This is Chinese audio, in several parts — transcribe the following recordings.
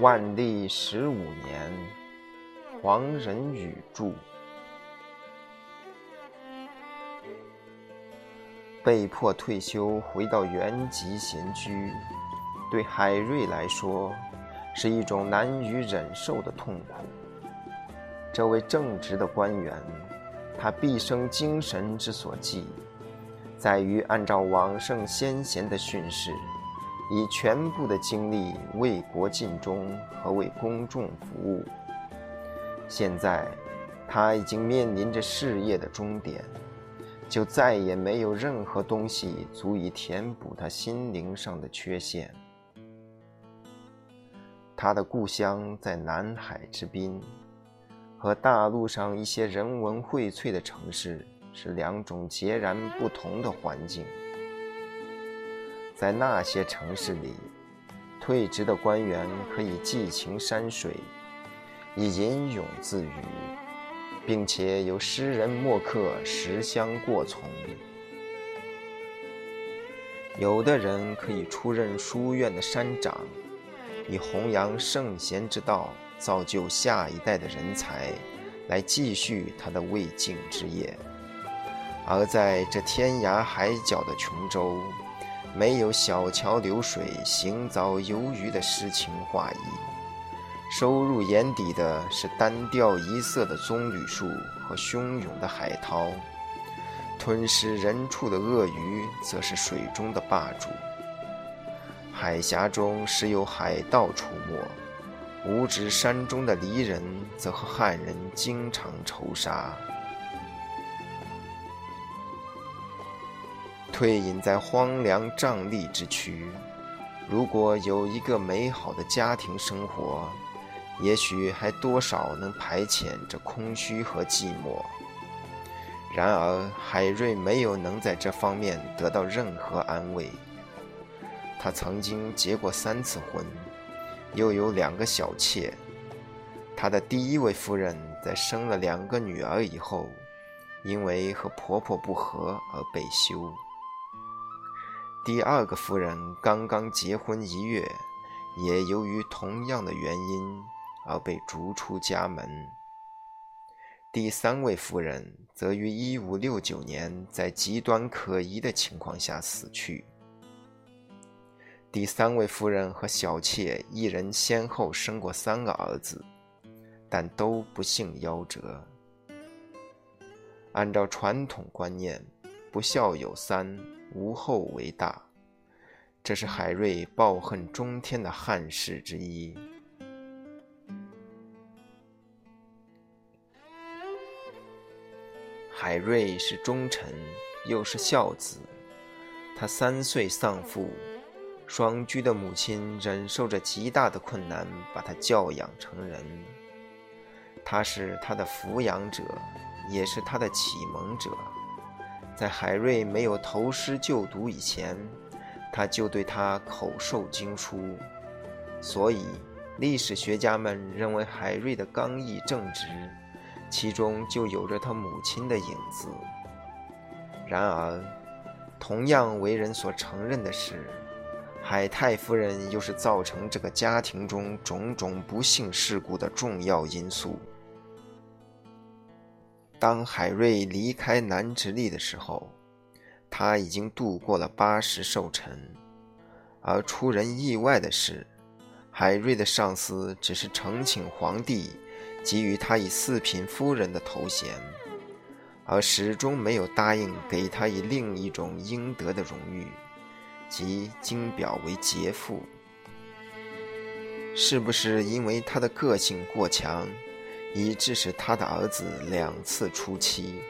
万历十五年，黄仁宇著。被迫退休，回到原籍闲居，对海瑞来说，是一种难以忍受的痛苦。这位正直的官员，他毕生精神之所寄，在于按照往圣先贤的训示。以全部的精力为国尽忠和为公众服务。现在，他已经面临着事业的终点，就再也没有任何东西足以填补他心灵上的缺陷。他的故乡在南海之滨，和大陆上一些人文荟萃的城市是两种截然不同的环境。在那些城市里，退职的官员可以寄情山水，以吟咏自娱，并且有诗人墨客拾香过从；有的人可以出任书院的山长，以弘扬圣贤之道，造就下一代的人才，来继续他的未竟之业；而在这天涯海角的琼州，没有小桥流水、行早游鱼的诗情画意，收入眼底的是单调一色的棕榈树和汹涌的海涛，吞噬人畜的鳄鱼则是水中的霸主。海峡中时有海盗出没，五指山中的离人则和汉人经常仇杀。退隐在荒凉瘴疠之区，如果有一个美好的家庭生活，也许还多少能排遣这空虚和寂寞。然而，海瑞没有能在这方面得到任何安慰。他曾经结过三次婚，又有两个小妾。他的第一位夫人在生了两个女儿以后，因为和婆婆不和而被休。第二个夫人刚刚结婚一月，也由于同样的原因而被逐出家门。第三位夫人则于1569年在极端可疑的情况下死去。第三位夫人和小妾一人先后生过三个儿子，但都不幸夭折。按照传统观念，不孝有三。无后为大，这是海瑞抱恨中天的憾事之一。海瑞是忠臣，又是孝子。他三岁丧父，双居的母亲忍受着极大的困难，把他教养成人。他是他的抚养者，也是他的启蒙者。在海瑞没有投师就读以前，他就对他口授经书，所以历史学家们认为海瑞的刚毅正直，其中就有着他母亲的影子。然而，同样为人所承认的是，海太夫人又是造成这个家庭中种种不幸事故的重要因素。当海瑞离开南直隶的时候，他已经度过了八十寿辰。而出人意外的是，海瑞的上司只是呈请皇帝给予他以四品夫人的头衔，而始终没有答应给他以另一种应得的荣誉，即金表为节妇。是不是因为他的个性过强？以致使他的儿子两次出妻，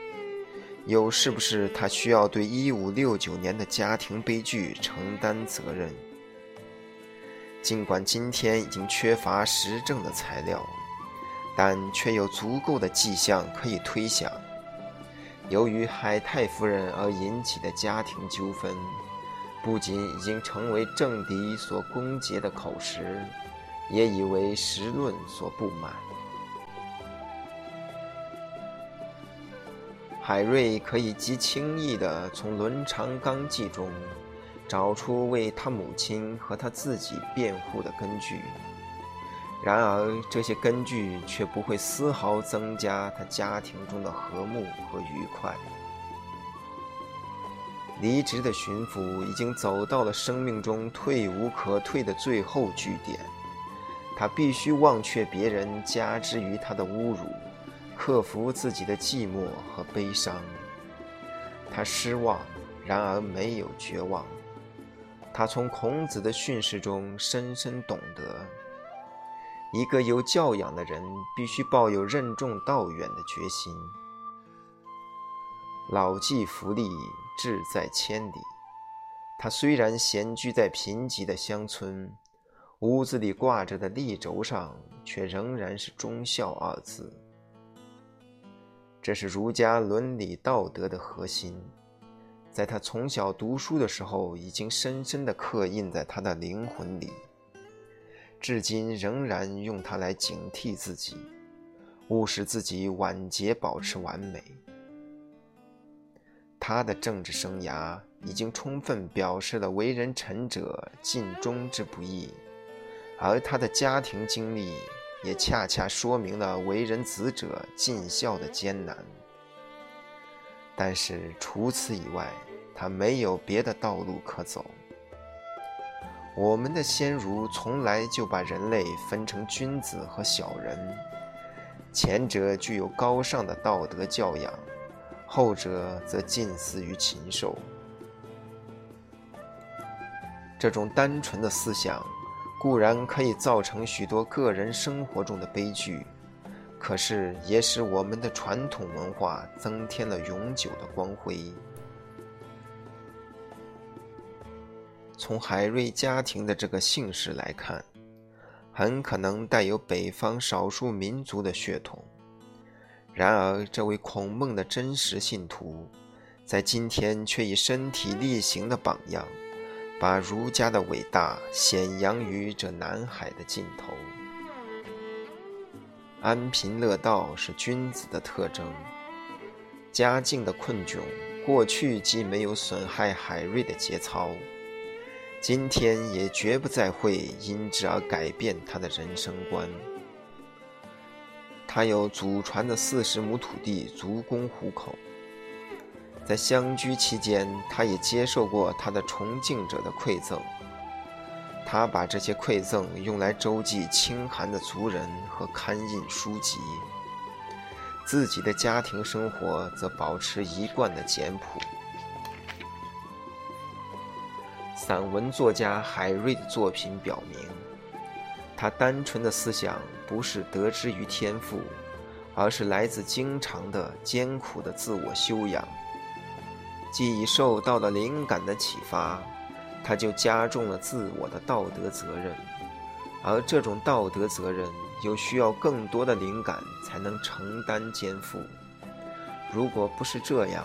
又是不是他需要对一五六九年的家庭悲剧承担责任？尽管今天已经缺乏实证的材料，但却有足够的迹象可以推想：由于海太夫人而引起的家庭纠纷，不仅已经成为政敌所攻讦的口实，也已为时论所不满。海瑞可以极轻易地从《伦常纲纪》中找出为他母亲和他自己辩护的根据，然而，这些根据却不会丝毫增加他家庭中的和睦和愉快。离职的巡抚已经走到了生命中退无可退的最后据点，他必须忘却别人加之于他的侮辱，克服自己的寂寞和悲伤。他失望，然而没有绝望。他从孔子的训示中深深懂得。一个有教养的人必须抱有任重道远的决心。老骥伏枥，志在千里。他虽然闲居在贫瘠的乡村，屋子里挂着的立轴上却仍然是“忠孝”二字。这是儒家伦理道德的核心，在他从小读书的时候已经深深地刻印在他的灵魂里。至今仍然用它来警惕自己，务使自己晚节保持完美。他的政治生涯已经充分表示了为人臣者尽忠之不易，而他的家庭经历也恰恰说明了为人子者尽孝的艰难。但是除此以外，他没有别的道路可走。我们的先儒从来就把人类分成君子和小人，前者具有高尚的道德教养，后者则近似于禽兽。这种单纯的思想固然可以造成许多个人生活中的悲剧，可是也使我们的传统文化增添了永久的光辉。从海瑞家庭的这个姓氏来看，很可能带有北方少数民族的血统。然而，这位孔孟的真实信徒，在今天却以身体力行的榜样，把儒家的伟大显扬于这南海的尽头。安贫乐道是君子的特征。家境的困窘，过去既没有损害海瑞的节操。今天也绝不再会因之而改变他的人生观。他有祖传的四十亩土地足供糊口，在相居期间，他也接受过他的崇敬者的馈赠。他把这些馈赠用来周济清寒的族人和刊印书籍，自己的家庭生活则保持一贯的简朴。散文作家海瑞的作品表明，他单纯的思想不是得之于天赋，而是来自经常的艰苦的自我修养。既已受到了灵感的启发，他就加重了自我的道德责任，而这种道德责任又需要更多的灵感才能承担肩负。如果不是这样，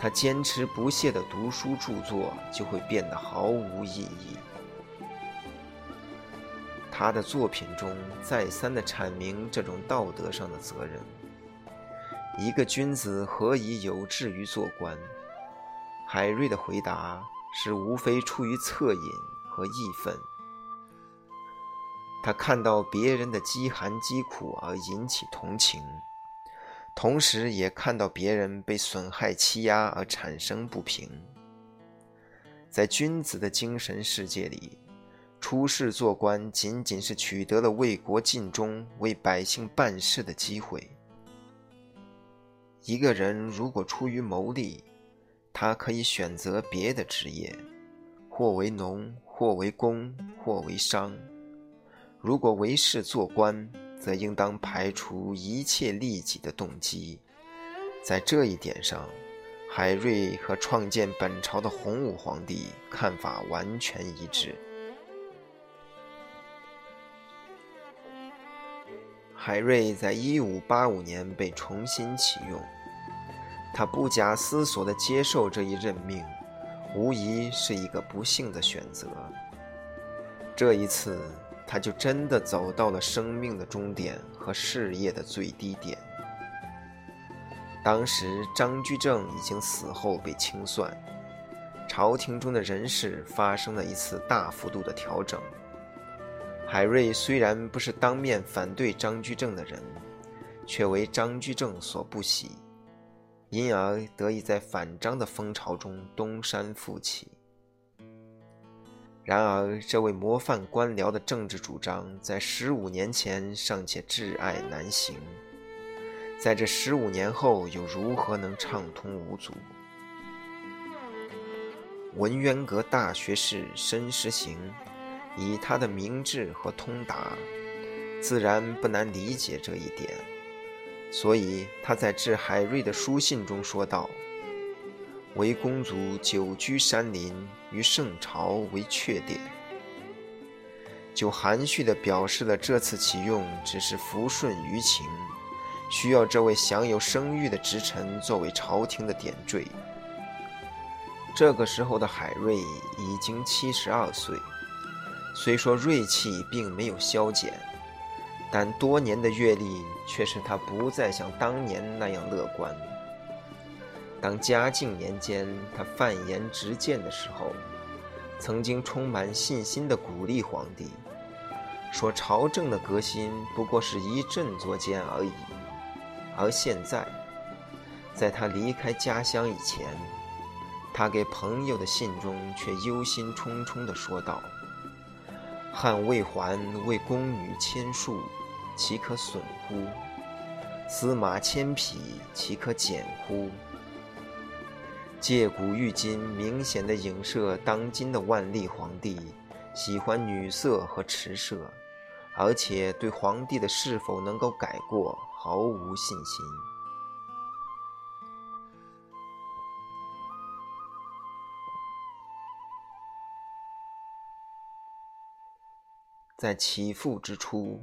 他坚持不懈的读书著作，就会变得毫无意义。他的作品中再三的阐明这种道德上的责任。一个君子何以有志于做官？海瑞的回答是：无非出于恻隐和义愤。他看到别人的饥寒饥苦而引起同情。同时也看到别人被损害欺压而产生不平。在君子的精神世界里，出仕做官仅仅是取得了为国尽忠、为百姓办事的机会。一个人如果出于谋利，他可以选择别的职业，或为农，或为工，或为商。如果为仕做官，则应当排除一切利己的动机。在这一点上，海瑞和创建本朝的洪武皇帝看法完全一致。海瑞在一五八五年被重新启用，他不假思索地接受这一任命，无疑是一个不幸的选择。这一次。他就真的走到了生命的终点和事业的最低点。当时张居正已经死后被清算，朝廷中的人事发生了一次大幅度的调整。海瑞虽然不是当面反对张居正的人，却为张居正所不喜，因而得以在反张的风潮中东山复起。然而，这位模范官僚的政治主张，在十五年前尚且挚爱难行，在这十五年后，又如何能畅通无阻？文渊阁大学士申时行，以他的明智和通达，自然不难理解这一点，所以他在致海瑞的书信中说道。为公族久居山林，于圣朝为缺点，就含蓄地表示了这次启用只是抚顺舆情，需要这位享有声誉的直臣作为朝廷的点缀。这个时候的海瑞已经七十二岁，虽说锐气并没有消减，但多年的阅历却使他不再像当年那样乐观。当嘉靖年间，他犯言直谏的时候，曾经充满信心地鼓励皇帝，说朝政的革新不过是一振作间而已。而现在，在他离开家乡以前，他给朋友的信中却忧心忡忡地说道：“汉魏还为宫女千数，岂可损乎？司马千匹，岂可减乎？”借古喻今，明显的影射当今的万历皇帝喜欢女色和持射，而且对皇帝的是否能够改过毫无信心。在起复之初，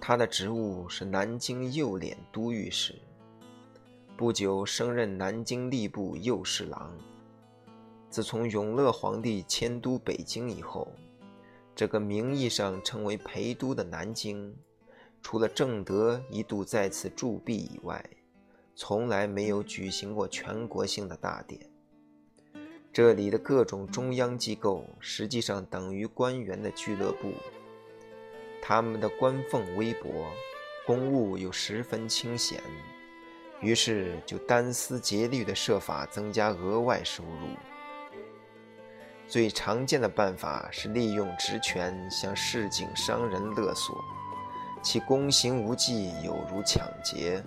他的职务是南京右脸都御史。不久升任南京吏部右侍郎。自从永乐皇帝迁都北京以后，这个名义上称为陪都的南京，除了正德一度在此驻跸以外，从来没有举行过全国性的大典。这里的各种中央机构实际上等于官员的俱乐部，他们的官俸微薄，公务又十分清闲。于是就单思竭虑地设法增加额外收入。最常见的办法是利用职权向市井商人勒索，其公行无忌，有如抢劫。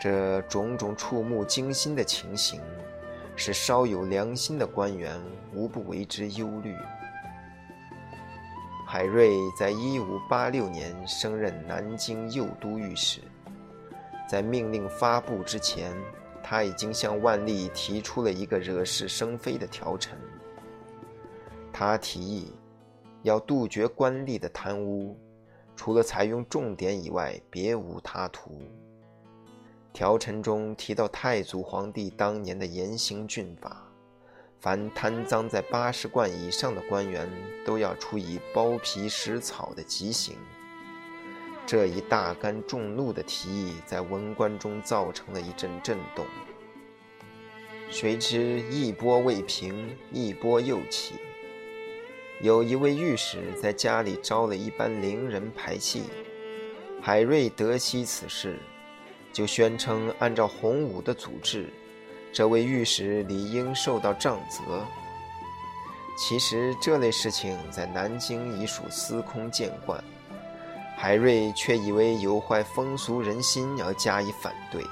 这种种触目惊心的情形，使稍有良心的官员无不为之忧虑。海瑞在一五八六年升任南京右都御史。在命令发布之前，他已经向万历提出了一个惹是生非的条陈。他提议要杜绝官吏的贪污，除了采用重典以外，别无他途。条陈中提到太祖皇帝当年的严刑峻法，凡贪赃在八十贯以上的官员，都要处以剥皮食草的极刑。这一大干众怒的提议在文官中造成了一阵震动。谁知一波未平，一波又起。有一位御史在家里招了一班伶人排戏，海瑞得悉此事，就宣称按照洪武的祖制，这位御史理应受到杖责。其实这类事情在南京已属司空见惯。海瑞却以为有坏风俗人心而加以反对，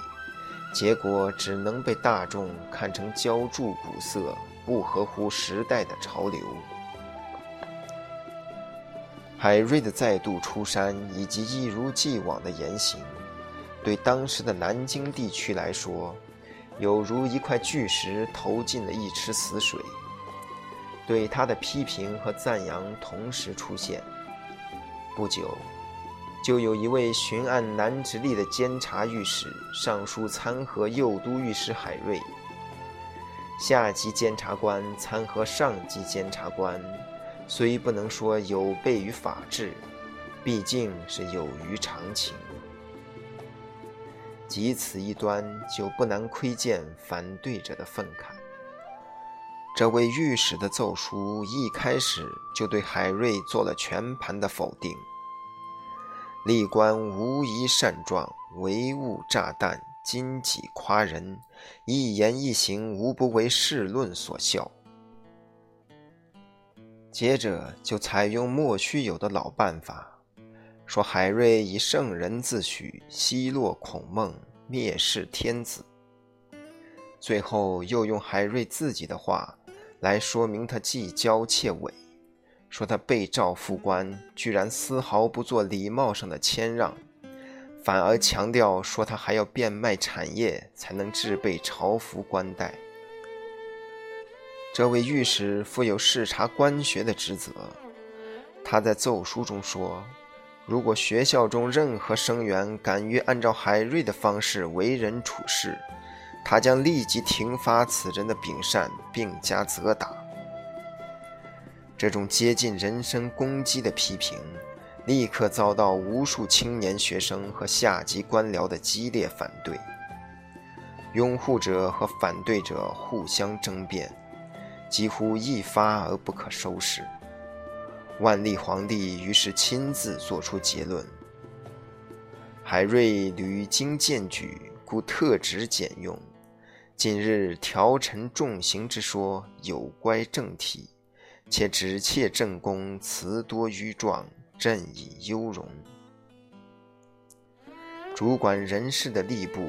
结果只能被大众看成浇筑古色、不合乎时代的潮流。海瑞的再度出山以及一如既往的言行，对当时的南京地区来说，有如一块巨石投进了一池死水。对他的批评和赞扬同时出现。不久。就有一位巡按南直隶的监察御史上书参劾右都御史海瑞。下级监察官参劾上级监察官，虽不能说有悖于法治，毕竟是有于常情。即此一端，就不难窥见反对者的愤慨。这位御史的奏书一开始就对海瑞做了全盘的否定。历官无一善状，唯物炸弹，荆棘夸人，一言一行无不为世论所笑。接着就采用莫须有的老办法，说海瑞以圣人自诩，奚落孔孟，蔑视天子。最后又用海瑞自己的话。来说明他既骄且伪，说他被召副官，居然丝毫不做礼貌上的谦让，反而强调说他还要变卖产业才能置备朝服官带。这位御史负有视察官学的职责，他在奏书中说，如果学校中任何生员敢于按照海瑞的方式为人处事，他将立即停发此人的秉善，并加责打。这种接近人身攻击的批评，立刻遭到无数青年学生和下级官僚的激烈反对。拥护者和反对者互相争辩，几乎一发而不可收拾。万历皇帝于是亲自作出结论：海瑞屡经荐举，故特旨简用。今日调臣重刑之说有乖正体，且只切正宫，词多迂状，朕以优容。主管人事的吏部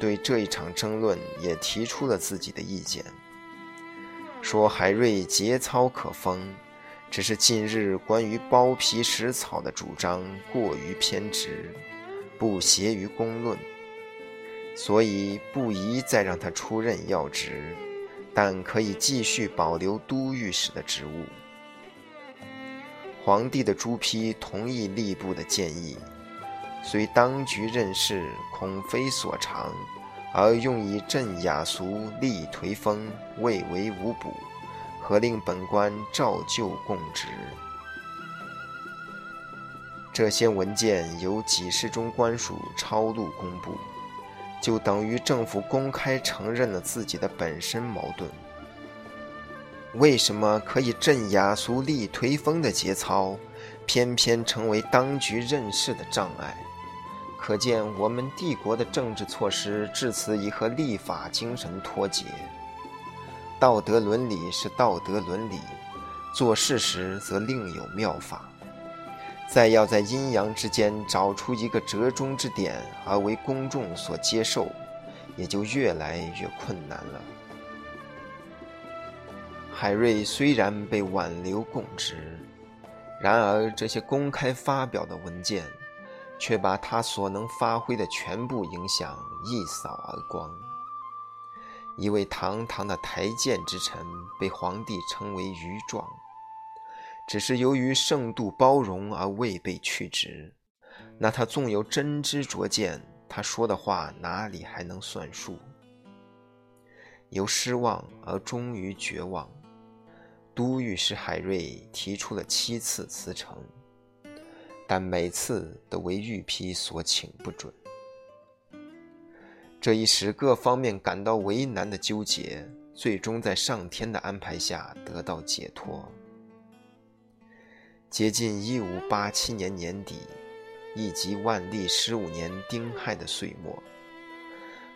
对这一场争论也提出了自己的意见，说海瑞节操可封，只是近日关于剥皮食草的主张过于偏执，不协于公论。所以不宜再让他出任要职，但可以继续保留都御史的职务。皇帝的朱批同意吏部的建议，虽当局任事恐非所长，而用以镇雅俗、立颓风，未为无补，何令本官照旧供职？这些文件由几十中官署抄录公布。就等于政府公开承认了自己的本身矛盾。为什么可以镇雅俗、立颓风的节操，偏偏成为当局任事的障碍？可见我们帝国的政治措施至此已和立法精神脱节。道德伦理是道德伦理，做事时则另有妙法。再要在阴阳之间找出一个折中之点，而为公众所接受，也就越来越困难了。海瑞虽然被挽留供职，然而这些公开发表的文件，却把他所能发挥的全部影响一扫而光。一位堂堂的台谏之臣，被皇帝称为愚状。只是由于盛度包容而未被去职，那他纵有真知灼见，他说的话哪里还能算数？由失望而终于绝望，都御史海瑞提出了七次辞呈，但每次都为御批所请不准。这一使各方面感到为难的纠结，最终在上天的安排下得到解脱。接近一五八七年年底，以及万历十五年丁亥的岁末，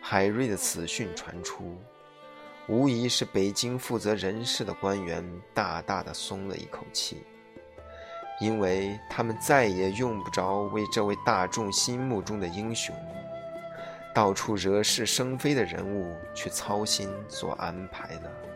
海瑞的死讯传出，无疑是北京负责人事的官员大大的松了一口气，因为他们再也用不着为这位大众心目中的英雄、到处惹是生非的人物去操心做安排了。